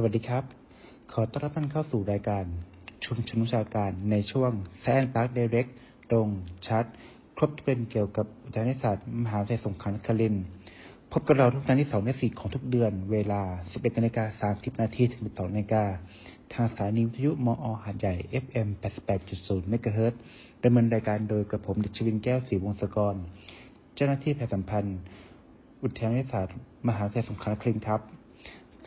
สวัสดีครับ ขอต้อนรับท่านเข้าสู่รายการ ชุมชนวิชาการในช่วงแซนปาร์คเดเร็กตรง ชัด ครบทุกประเด็นเกี่ยวกับวิทยาศาสตร์ มหาวิทยาลัยสงขลานครินทร์พบกับเราทุกวันที่2และ4ของทุกเดือน เวลา 11นาฬิกา30 นาทีถึง 12นาฬิกาทางสถานีวิทยุมอหาดใหญ่ FM 88.0 เมกะเฮิรตซ์ดำเนินรายการโดยกระผมด็กชวินแก้วศรีวงศกร เจ้าหน้าที่แพทยสัมพันธ์ อุทยานวิทยาศาสตร์ มหาวิทยาลัยสงขลานครินทร์ครับ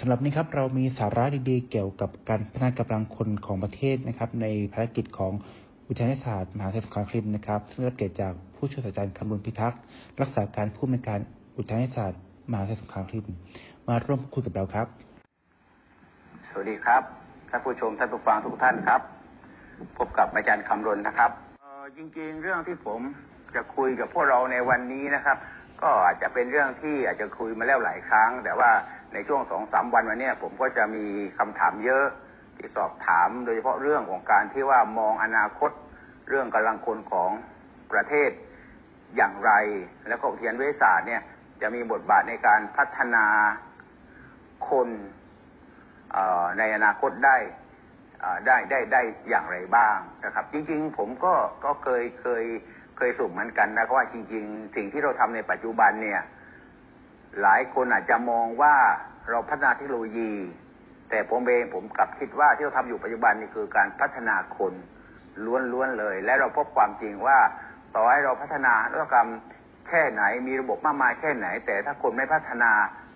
สำหรับนี้ครับเรามีสาระดีๆ เกี่ยวกับการพัฒนากำลังคนของประเทศนะครับ ในภารกิจของอุทยานศาสตร์มหาวิทยาลัยสงขลาครินทร์นะครับซึ่งเกิดจากผู้ช่วยศาสตราจารย์คำรุนพิทักษ์รักษาการผู้อำนวยการอุทยานศาสตร์มหาวิทยาลัยสงขลาครินทร์มาร่วมคุยกับเราครับ สวัสดีครับท่านผู้ชมท่านผู้ฟังทุกท่านครับ พบกับอาจารย์คำรณนะครับจริงๆ เรื่องที่ผมจะคุยกับพวกเราในวันนี้นะครับ ก็อาจจะเป็นเรื่องที่อาจจะคุยมาแล้วหลายครั้ง แต่ว่า ในช่วงสองสามวันวันนี้ผมก็จะมีคำถามเยอะที่สอบถามโดยเฉพาะเรื่องของการที่ว่ามองอนาคตเรื่องกำลังคนของประเทศอย่างไร แล้วก็เทียนวิทยาศาสตร์เนี่ยจะมีบทบาทในการพัฒนาคนในอนาคตได้ได้ได้ได้อย่างไรบ้างนะครับ จริง ๆ ผมก็ก็เคยเคยเคยสุ่มเหมือนกันนะว่าจริง ๆ สิ่งที่เราทำในปัจจุบันเนี่ย หลายคนอาจจะมองว่าเราพัฒนาเทคโนโลยี แต่ผมเองผมกลับคิดว่าที่เราทำอยู่ปัจจุบันนี่คือการพัฒนาคนล้วนๆเลย และเราพบความจริงว่าต่อให้เราพัฒนานวัตกรรมแค่ไหนมีระบบมากมายแค่ไหน แต่ถ้าคนไม่พัฒนา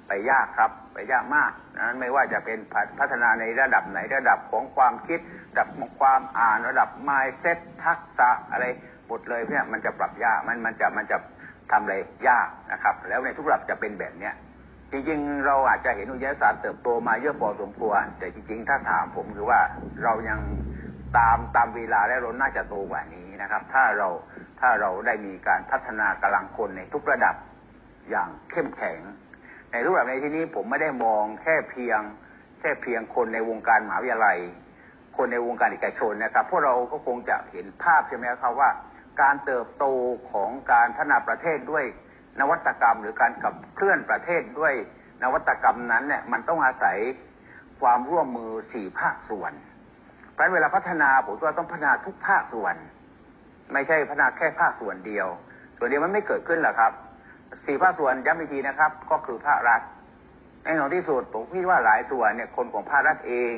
ไปยากครับ ไปยากมากนั้นไม่ว่าจะเป็นพัฒนาในระดับไหนระดับของความคิด ระดับของความอ่านระดับ mindset ทักษะอะไรหมดเลยเนี่ยมันจะปรับยากมันมันจะมันจะ ทำอะไรยากนะครับ แล้วในทุกระดับจะเป็นแบบเนี้ยจริงๆ เราอาจจะเห็นอุตสาหศาสตร์เติบโตมาเยอะพอสมควร แต่จริงๆ ถ้าถามผมคือว่าเรายังตามตามเวลาและเราน่าจะโตกว่านี้นะครับ ถ้าเราถ้าเราได้มีการพัฒนากำลังคนในทุกระดับอย่างเข้มแข็ง ในรูปแบบในที่นี้ผมไม่ได้มองแค่เพียงแค่เพียงคนในวงการมหาวิทยาลัย คนในวงการเอกชนนะครับพวกเราก็คงจะเห็นภาพใช่ไหมครับว่า การเติบโตของการพัฒนาประเทศด้วยนวัตกรรม หรือการขับเคลื่อนประเทศด้วยนวัตกรรมนั้นเนี่ยมันต้องอาศัยความร่วมมือสี่ภาคส่วน เพราะเวลาพัฒนาผมว่าต้องพัฒนาทุกภาคส่วน ไม่ใช่พัฒนาแค่ภาคส่วนเดียว ส่วนเดียวมันไม่เกิดขึ้นหรอกครับสี่ภาคส่วนย้ำอีกทีนะครับ ก็คือภาครัฐในหนที่สุดผมคิดว่าหลายส่วนเนี่ยคนของภาครัฐเอง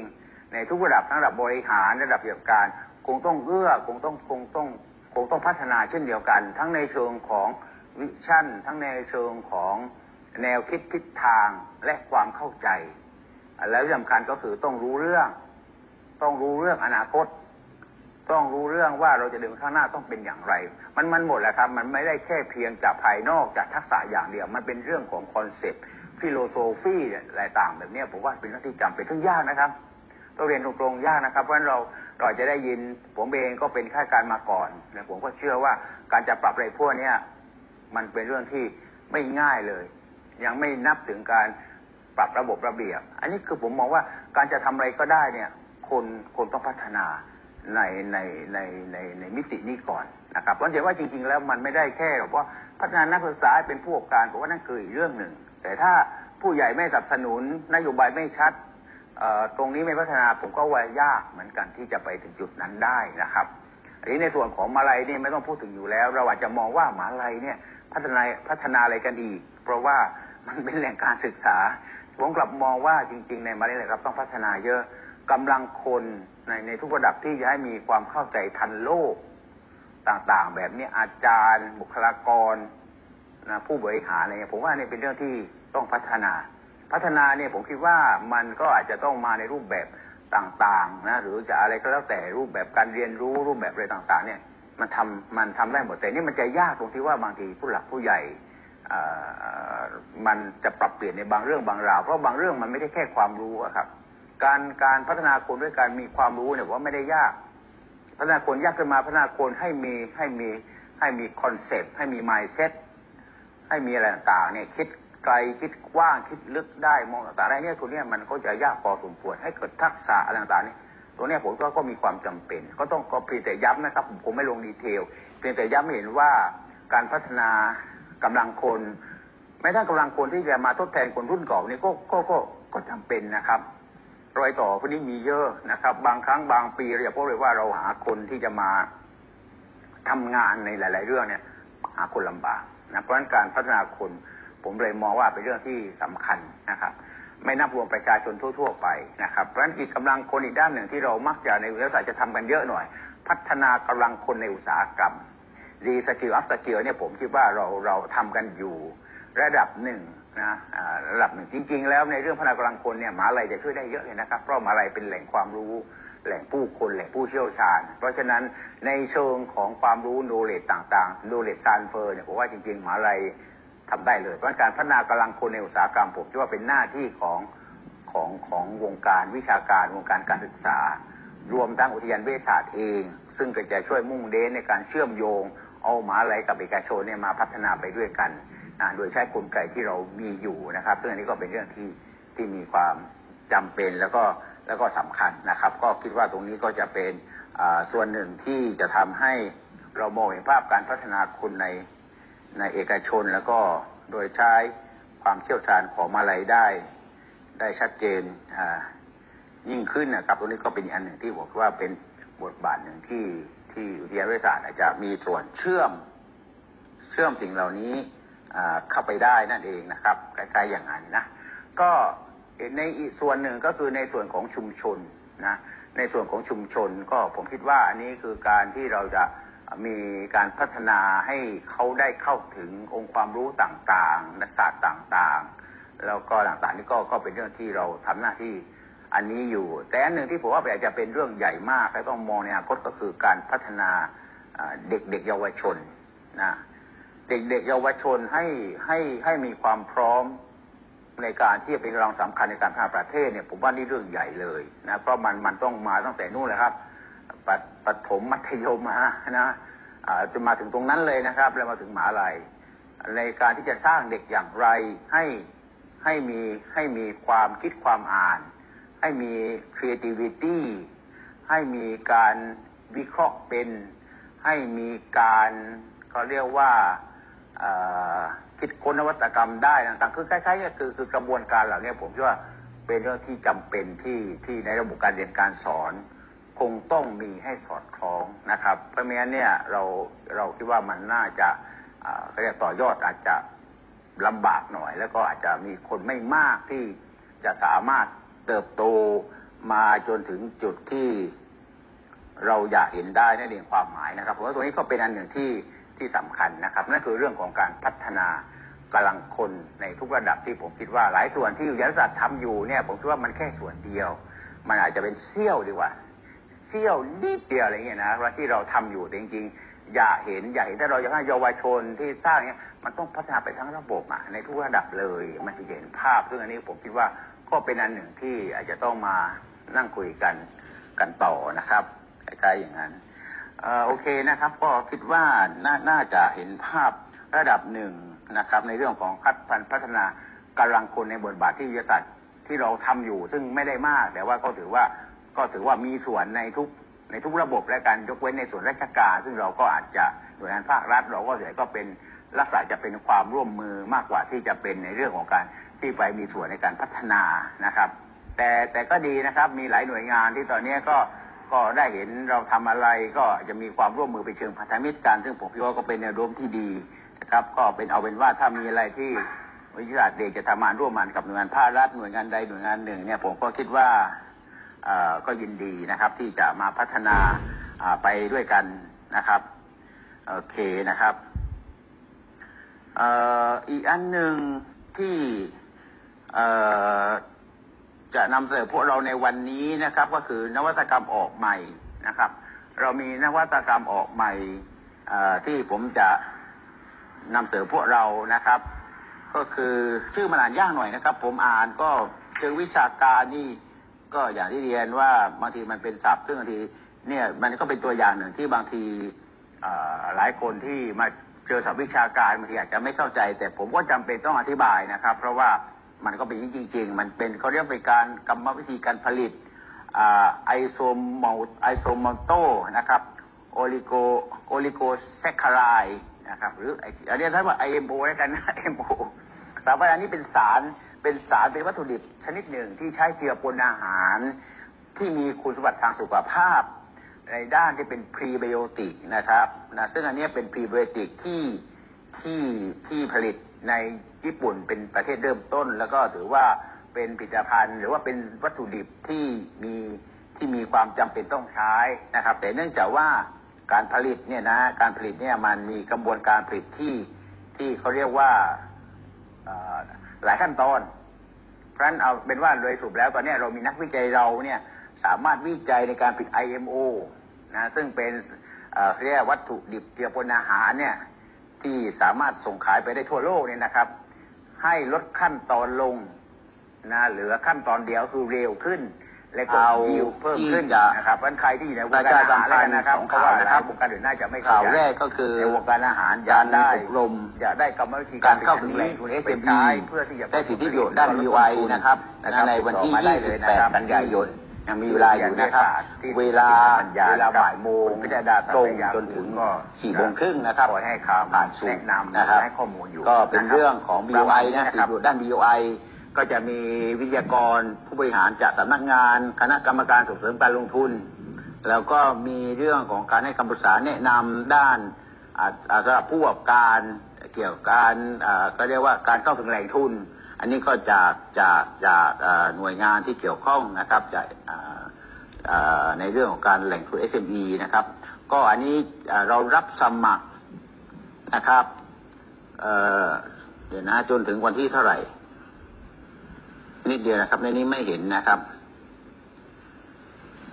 ในทุกระดับทั้งระดับบริหารระดับเกี่ยวกับการคงต้องเอื้อคงต้องคงต้อง งต้องพัฒนาเช่นเดียวกัน ทั้งในเชิงของวิชั่น ทั้งในเชิงของแนวคิดทิศทางและความเข้าใจ แล้วสำคัญก็คือต้องรู้เรื่อง ต้องรู้เรื่องอนาคต ต้องรู้เรื่องว่าเราจะเดินข้างหน้าต้องเป็นอย่างไร มันมันหมดแหละครับ มันไม่ได้แค่เพียงจากภายนอกจากทักษะอย่างเดียว มันเป็นเรื่องของ concept philosophy อะไรต่างแบบนี้ผมว่าเป็นเรื่องที่จำเป็นทั้งยากนะครับ ต้องเรียนตรงๆยากนะครับเพราะฉะนั้นเราเราจะได้ยินผมเองก็เป็นข้าราชการมาก่อนและผมก็เชื่อว่าการจะปรับอะไรพวกนี้มันเป็นเรื่องที่ไม่ง่ายเลย ยังไม่นับถึงการปรับระบบระเบียบ อันนี้คือผมมองว่าการจะทำอะไรก็ได้เนี่ยคนคนต้องพัฒนาในในในในในมิตินี้ก่อนนะครับเพราะเห็นว่าจริง ๆ แล้วมันไม่ได้แค่ว่าพัฒนานักศึกษาเป็นผู้ประกอบการผมว่านั่นคืออีกเรื่องหนึ่ง แต่ถ้าผู้ใหญ่ไม่สนับสนุนนโยบายไม่ชัด ตรงนี้ไม่พัฒนาผมก็ว่ายากเหมือนกันที่จะไปถึงจุดนั้นได้นะครับอันนี้ในส่วนของมาลัยนี่ไม่ต้องพูดถึงอยู่แล้ว เราอาจจะมองว่ามาลัยเนี่ยพัฒนาพัฒนาอะไรกันอีเพราะว่ามันเป็นแหล่งการศึกษาผมกลับมองว่าจริง ๆ ในมาลัยครับต้องพัฒนาเยอะกำลังคนในในทุกระดับที่จะให้มีความเข้าใจทันโลกต่างๆ แบบนี้อาจารย์ บุคลากรนะผู้บริหารอะไรเงี้ยผมว่านี่เป็นเรื่องที่ต้องพัฒนา พัฒนาเนี่ยผมคิดว่ามันก็อาจจะต้องมาในรูปแบบต่างๆนะหรือจะอะไรก็แล้วแต่รูปแบบการเรียนรู้รูปแบบอะไรต่างๆ เนี่ยมันทำมันทำได้หมดแต่นี่มันจะยากตรงที่ว่าบางทีผู้หลักผู้ใหญ่มันจะปรับเปลี่ยนในบางเรื่องบางราวเพราะบางเรื่องมันไม่ได้แค่ความรู้ครับ การการพัฒนาคนด้วยการมีความรู้เนี่ยว่าไม่ได้ยาก พัฒนาคนยากขึ้นมาพัฒนาคนให้มีให้มีให้มีคอนเซปต์ให้มีมายเซ็ตให้มีอะไรต่างๆเนี่ยคิด ไกลคิดกว้างคิดลึกได้มองต่างๆอะไรเนี่ยตัวเนี้ยมันก็จะยากพอสมควรให้เกิดทักษะอะไรต่างๆนี่ตัวเนี้ยผมก็ก็มีความจำเป็น ก็ต้องก็เพียงแต่ย้ำนะครับผมคงไม่ลงดีเทลเพียงแต่ย้ำเห็นว่าการพัฒนากำลังคนแม้แต่กำลังคนที่จะมาทดแทนคนรุ่นเก่านี่ก็ก็ก็ก็จำเป็นนะครับ รอยต่อพวกนี้มีเยอะนะครับ บางครั้งบางปีเราจะพบเลยว่าเราหาคนที่จะมาทำงานในหลาย ๆ เรื่องเนี่ยหาคนลำบากนะเพราะฉะนั้นการพัฒนาคน ผมเลยมองว่าเป็นเรื่องที่สำคัญนะครับ ไม่นับรวมประชาชนทั่ว ๆ ไปนะครับเพราะฉะนั้นอีกกำลังคนอีกด้านหนึ่งที่เรามักจะในวิทยาศาสตร์จะทำกันเยอะหน่อย พัฒนากำลังคนในอุตสาหกรรม reskill upskill เนี่ยผมคิดว่าเราเราทำกันอยู่ระดับหนึ่งนะระดับหนึ่งจริง ๆ แล้วในเรื่องพัฒนากำลังคนเนี่ยมหาลัยจะช่วยได้เยอะเลยนะครับ เพราะมหาลัยเป็นแหล่งความรู้ แหล่งผู้คนแหล่งผู้เชี่ยวชาญ เพราะฉะนั้นในเชิงของความรู้ knowledge ต่างๆ knowledge transfer เนี่ยผมว่าจริงๆมหาลัย ทำได้เลยเพราะการพัฒนากำลังคนในอุตสาหกรรมผมคิดว่าเป็นหน้าที่ของของของวงการวิชาการวงการการศึกษา รวมทั้งอุทยานวิทยาศาสตร์เอง ซึ่งก็จะช่วยมุ่งเน้นในการเชื่อมโยง เอามหาลัยกับเอกชนเนี่ยมาพัฒนาไปด้วยกันโดยใช้กลไกที่เรามีอยู่นะครับซึ่งอันนี้ก็เป็นเรื่องที่ที่มีความจำเป็นแล้วก็แล้วก็สำคัญนะครับ ก็คิดว่าตรงนี้ก็จะเป็นส่วนหนึ่งที่จะทำให้เรามองเห็นภาพการพัฒนาคนใน ในเอกชนแล้วก็โดยใช้ความเชี่ยวชาญของมาลัยได้ ได้ชัดเจนยิ่งขึ้นนะครับตรงนี้ก็เป็นอันหนึ่งที่ผมว่าเป็นบทบาทหนึ่งที่ที่อุทยานวิทยาศาสตร์อาจจะมีส่วนเชื่อมเชื่อมสิ่งเหล่านี้เข้าไปได้นั่นเองนะครับใกล้ๆอย่างนั้นนะก็ในอีกส่วนหนึ่งก็คือในส่วนของชุมชนนะในส่วนของชุมชนก็ผมคิดว่าอันนี้คือการที่เราจะ มีการพัฒนาให้เขาได้เข้าถึงองค์ความรู้ต่างๆนักศาสตร์ต่างๆ แล้วก็ต่างๆนี่ก็ก็เป็นเรื่องที่เราทำหน้าที่อันนี้อยู่ แต่อันหนึ่งที่ผมว่าอาจจะเป็นเรื่องใหญ่มากและต้องมองในอนาคตก็คือการพัฒนาเด็กๆเยาวชนนะเด็กๆเยาวชนให้ให้ให้มีความพร้อมในการที่จะเป็นกำลังสำคัญในการพัฒนาประเทศเนี่ยผมว่านี่เรื่องใหญ่เลยนะเพราะมันมันต้องมาตั้งแต่นู่นเลยครับ ปปฐมมัธยมนะนะจะมาถึงตรงนั้นเลยนะครับ แล้วมาถึงมหาลัย ในการที่จะสร้างเด็กอย่างไรให้ให้มีให้มีความคิดความอ่าน ให้มี creativity ให้มีการวิเคราะห์เป็น ให้มีการเขาเรียกว่าคิดค้นนวัตกรรมได้ต่างๆคือคล้ายๆก็คือคือกระบวนการเหล่านี้ผมคิดว่าเป็นเรื่องที่จำเป็นที่ที่ในระบบการเรียนการสอน คงต้องมีให้สอดคล้องนะครับ เพราะม่งั้นเนี่ยเราเราคิดว่ามันน่าจะเขาเรียกต่อยอดอาจจะลำบากหน่อย แล้วก็อาจจะมีคนไม่มากที่จะสามารถเติบโตมาจนถึงจุดที่เราอยากเห็นได้นั่นเองความหมายนะครับเพราะว่าตรงนี้ก็เป็นอันหนึ่งที่ที่สำคัญนะครับ นั่นคือเรื่องของการพัฒนากำลังคนในทุกระดับที่ผมคิดว่าหลายส่วนที่อุทยาศาสตร์ทำอยู่เนี่ย ผมคิดว่ามันแค่ส่วนเดียว มันอาจจะเป็นเสี้ยวดีกว่า เสี้ยวนิดเดียวอะไรเงี้ยนะว่าที่เราทำอยู่จริงๆ อย่าเห็นอย่าเห็นถ้าเราอยากให้เยาวชนที่สร้างเนี่ยมันต้องพัฒนาไปทั้งระบบอะในทุกระดับเลยมันจะเห็นภาพซึ่งอันนี้ผมคิดว่าก็เป็นอันหนึ่งที่อาจจะต้องมานั่งคุยกันกันต่อนะครับคล้ๆอย่างนั้นโอเคนะครับ ก็คิดว่านน่าจะเห็นภาพระดับหนึ่งนะครับ ในเรื่องของคัดพัฒพัฒนากำลังคนในบทบาทที่วิทยาศาสตร์ที่เราทำอยู่ ซึ่งไม่ได้มาก แต่ว่าก็ถือว่า ก็ถือว่ามีส่วนในทุกในทุกระบบและการยกเว้นในส่วนราชการ ซึ่งเราก็อาจจะหน่วยงานภาครัฐ เราก็เสียก็เป็นลักษณะจะเป็นความร่วมมือมากกว่าที่จะเป็นในเรื่องของการที่ไปมีส่วนในการพัฒนานะครับ แต่แต่ก็ดีนะครับมีหลายหน่วยงานที่ตอนนี้ก็ก็ได้เห็นเราทำอะไรก็จะมีความร่วมมือไปเชิงพันธมิตรกันซึ่งผมคิดว่าก็เป็นแนวโน้มที่ดีนะครับ ก็เป็นเอาเป็นว่าถ้ามีอะไรที่วิทยาศาสตร์เด็กจะทำงานร่วมกันกับหน่วยงานภาครัฐหน่วยงานใดหน่วยงานหนึ่งเนี่ยผมก็คิดว่า ก็ยินดีนะครับ ที่จะมาพัฒนาไปด้วยกันนะครับโอเคนะครับอีกอันหนึ่งที่จะนำเสนอพวกเราในวันนี้นะครับ ก็คือนวัตกรรมออกใหม่นะครับ เรามีนวัตกรรมออกใหม่ที่ผมจะนำเสนอพวกเรานะครับ ก็คือชื่อมันอ่านยากหน่อยนะครับ ผมอ่านก็เชิงวิชาการนี่ ก็อย่างที่เรียนว่าบางทีมันเป็นศัพท์ซึ่งบางทีเนี่ยมันก็เป็นตัวอย่างหนึ่งที่บางทีหลายคนที่มาเจอศัพท์วิชาการบางทีอาจจะไม่เข้าใจ แต่ผมก็จำเป็นต้องอธิบายนะครับ เพราะว่ามันก็เป็นจริง ๆ มันเป็นเขาเรียกเป็นการกรรมวิธีการผลิต isomal- isomalto นะครับ oligo- oligosaccharide นะครับหรืออันนี้ใช้ว่า IMO แล้วกันนะ IMO สารพันนี้เป็นสาร เป็นสารเป็นวัตถุดิบชนิดหนึ่งที่ใช้เจือปนอาหารที่มีคุณสมบัติทางสุขภาพ ในด้านที่เป็นพรีไบโอติกนะครับนะซึ่งอันนี้เป็นพรีไบโอติกที่ที่ที่ผลิตในญี่ปุ่นเป็นประเทศเริ่มต้น แล้วก็ถือว่าเป็นผลิตภัณฑ์ หรือว่าเป็นวัตถุดิบที่มีที่มีความจำเป็นต้องใช้นะครับ แต่เนื่องจากว่าการผลิตเนี่ยนะการผลิตเนี่ยมันมีกระบวนการผลิตที่ที่เขาเรียกว่า หลายขั้นตอนเพราะฉะนั้นเอาเป็นว่าโดยสรุปแล้วตอนนี้เรามีนักวิจัยเราเนี่ยสามารถวิจัยในการผลิต IMO นะซึ่งเป็นเรียกวัตถุดิบเจือปนอาหารเนี่ยที่สามารถส่งขายไปได้ทั่วโลกเนี่ยนะครับ ให้ลดขั้นตอนลงนะเหลือขั้นตอนเดียวคือเร็วขึ้น และก็ยิวเพิ่มขึ้นนะครับวันใครที่อยู่ในวงการอาหารแล้วนะครับข่าวนะครับวงการอื่นน่าจะไม่ข่าวแรกก็คือในวงการอาหารอยากได้อบรมอยากได้กรรมวิธีการเข้าถึงแหล่งทุนเอสเอ็มเพื่อที่จะได้สิทธิประโยชน์ด้านวีไอนะครับในวันที่ 28 กันยายนยังมีเวลาอยู่นะครับ เวลาเวลาบ่ายโมงตรงจนถึงสี่โมงครึ่งนะครับให้ข่าวผ่านสูแนะนำนะครับให้ข้อมูลอยู่ก็เป็นเรื่องของ BOI นะสิอยู่ด้าน BOI ก็จะมีวิทยากรผู้บริหารจากสำนักงานคณะกรรมการส่งเสริมการลงทุน แล้วก็มีเรื่องของการให้คำปรึกษาแนะนำด้านสำหรับผู้ประกอบการเกี่ยวกับการก็เรียกว่าการเข้าถึงแหล่งทุน อันนี้ก็จากจากจากหน่วยงานที่เกี่ยวข้องนะครับจากในเรื่องของการแหล่งทุน SME นะครับ ก็อันนี้เรารับสมัครนะครับเเดี๋ยวนะจนถึงวันที่เท่าไหร่ นิดเดียวนะครับ ในนี้ไม่เห็นนะครับ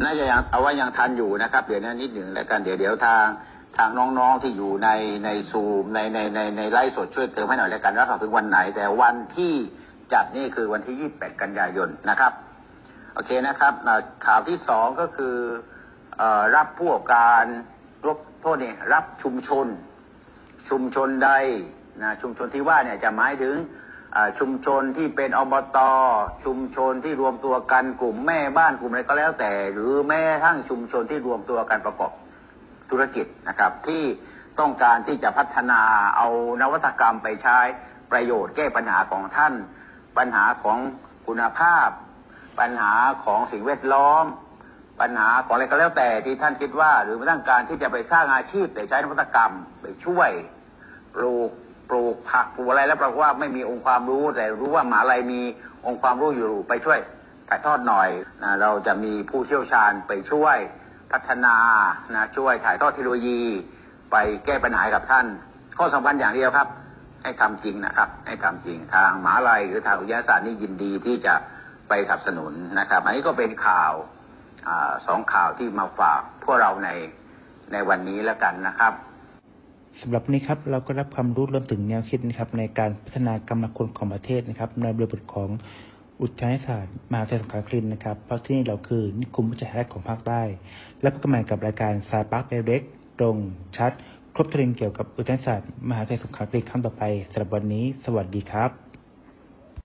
น่าจะยังเอาไว้ยังทันอยู่นะครับ เดี๋ยวนี้นิดหนึ่งแล้วกันเดี๋ยวเดี๋ยวทางทางน้องๆที่อยู่ในในซูมในในในในไลฟ์สดช่วยเติมให้หน่อยแล้วกันว่าเขาถึงวันไหน แต่วันที่จัดนี่คือวันที่ยี่สิบแปดกันยายนนะครับ โอเคนะครับข่าวที่สองก็คืออรับผู้ประกอบการรบโทษนี่รับชุมชน ชุมชนใดนะชุมชนที่ว่าเนี่ยจะหมายถึง ชุมชนที่เป็นอบตชุมชนที่รวมตัวกันกลุ่มแม่บ้านกลุ่มอะไรก็แล้วแต่ หรือแม้ทั้งชุมชนที่รวมตัวกันประกอบธุรกิจนะครับ ที่ต้องการที่จะพัฒนาเอานวัตกรรมไปใช้ประโยชน์แก้ปัญหาของท่าน ปัญหาของคุณภาพ ปัญหาของสิ่งแวดล้อม ปัญหาของอะไรก็แล้วแต่ที่ท่านคิดว่า หรือไม่ต้องการที่จะไปสร้างอาชีพแต่ใช้นวัตกรรมไปช่วยปลูก ปลูกผักปลูกอะไรแล้วปรากฏว่าไม่มีองค์ความรู้แต่รู้ว่าหมาลัยมีองค์ความรู้อยู่ไปช่วยถ่ายทอดหน่อยนะเราจะมีผู้เชี่ยวชาญไปช่วยพัฒนานะช่วยถ่ายทอดเทคโนโลยี ไปแก้ปัญหากับท่าน ข้อสำคัญอย่างเดียวครับ ให้ทำจริงนะครับ ให้ทำจริงทางหมาลัยหรือทางวิทยาศาสตร์นี่ยินดีที่จะไปสนับสนุนนะครับ อันนี้ก็เป็นข่าวอสองข่าวที่มาฝากพวกเราในในวันนี้แล้วกันนะครับ สำหรับวันนี้ครับเราก็รับความรู้รวมถึงแนวคิดนะครับ ในการพัฒนากำลังคนของประเทศนะครับ ในบริบทของอุทยานศาสตร์มหาวิทยาลัยสงขลาคลินนะครับเพราะที่นี่เราคือนิคมวิจัยแรกของภาคใต้ และพบกันใหม่กับรายการสายปาร์คเล็กตรงชัด ครบถ้วนเกี่ยวกับอุทยานศาสตร์มหาวิทยาลัยสงขลาคลินครั้งต่อไปสำหรับวันนี้ สวัสดีครับ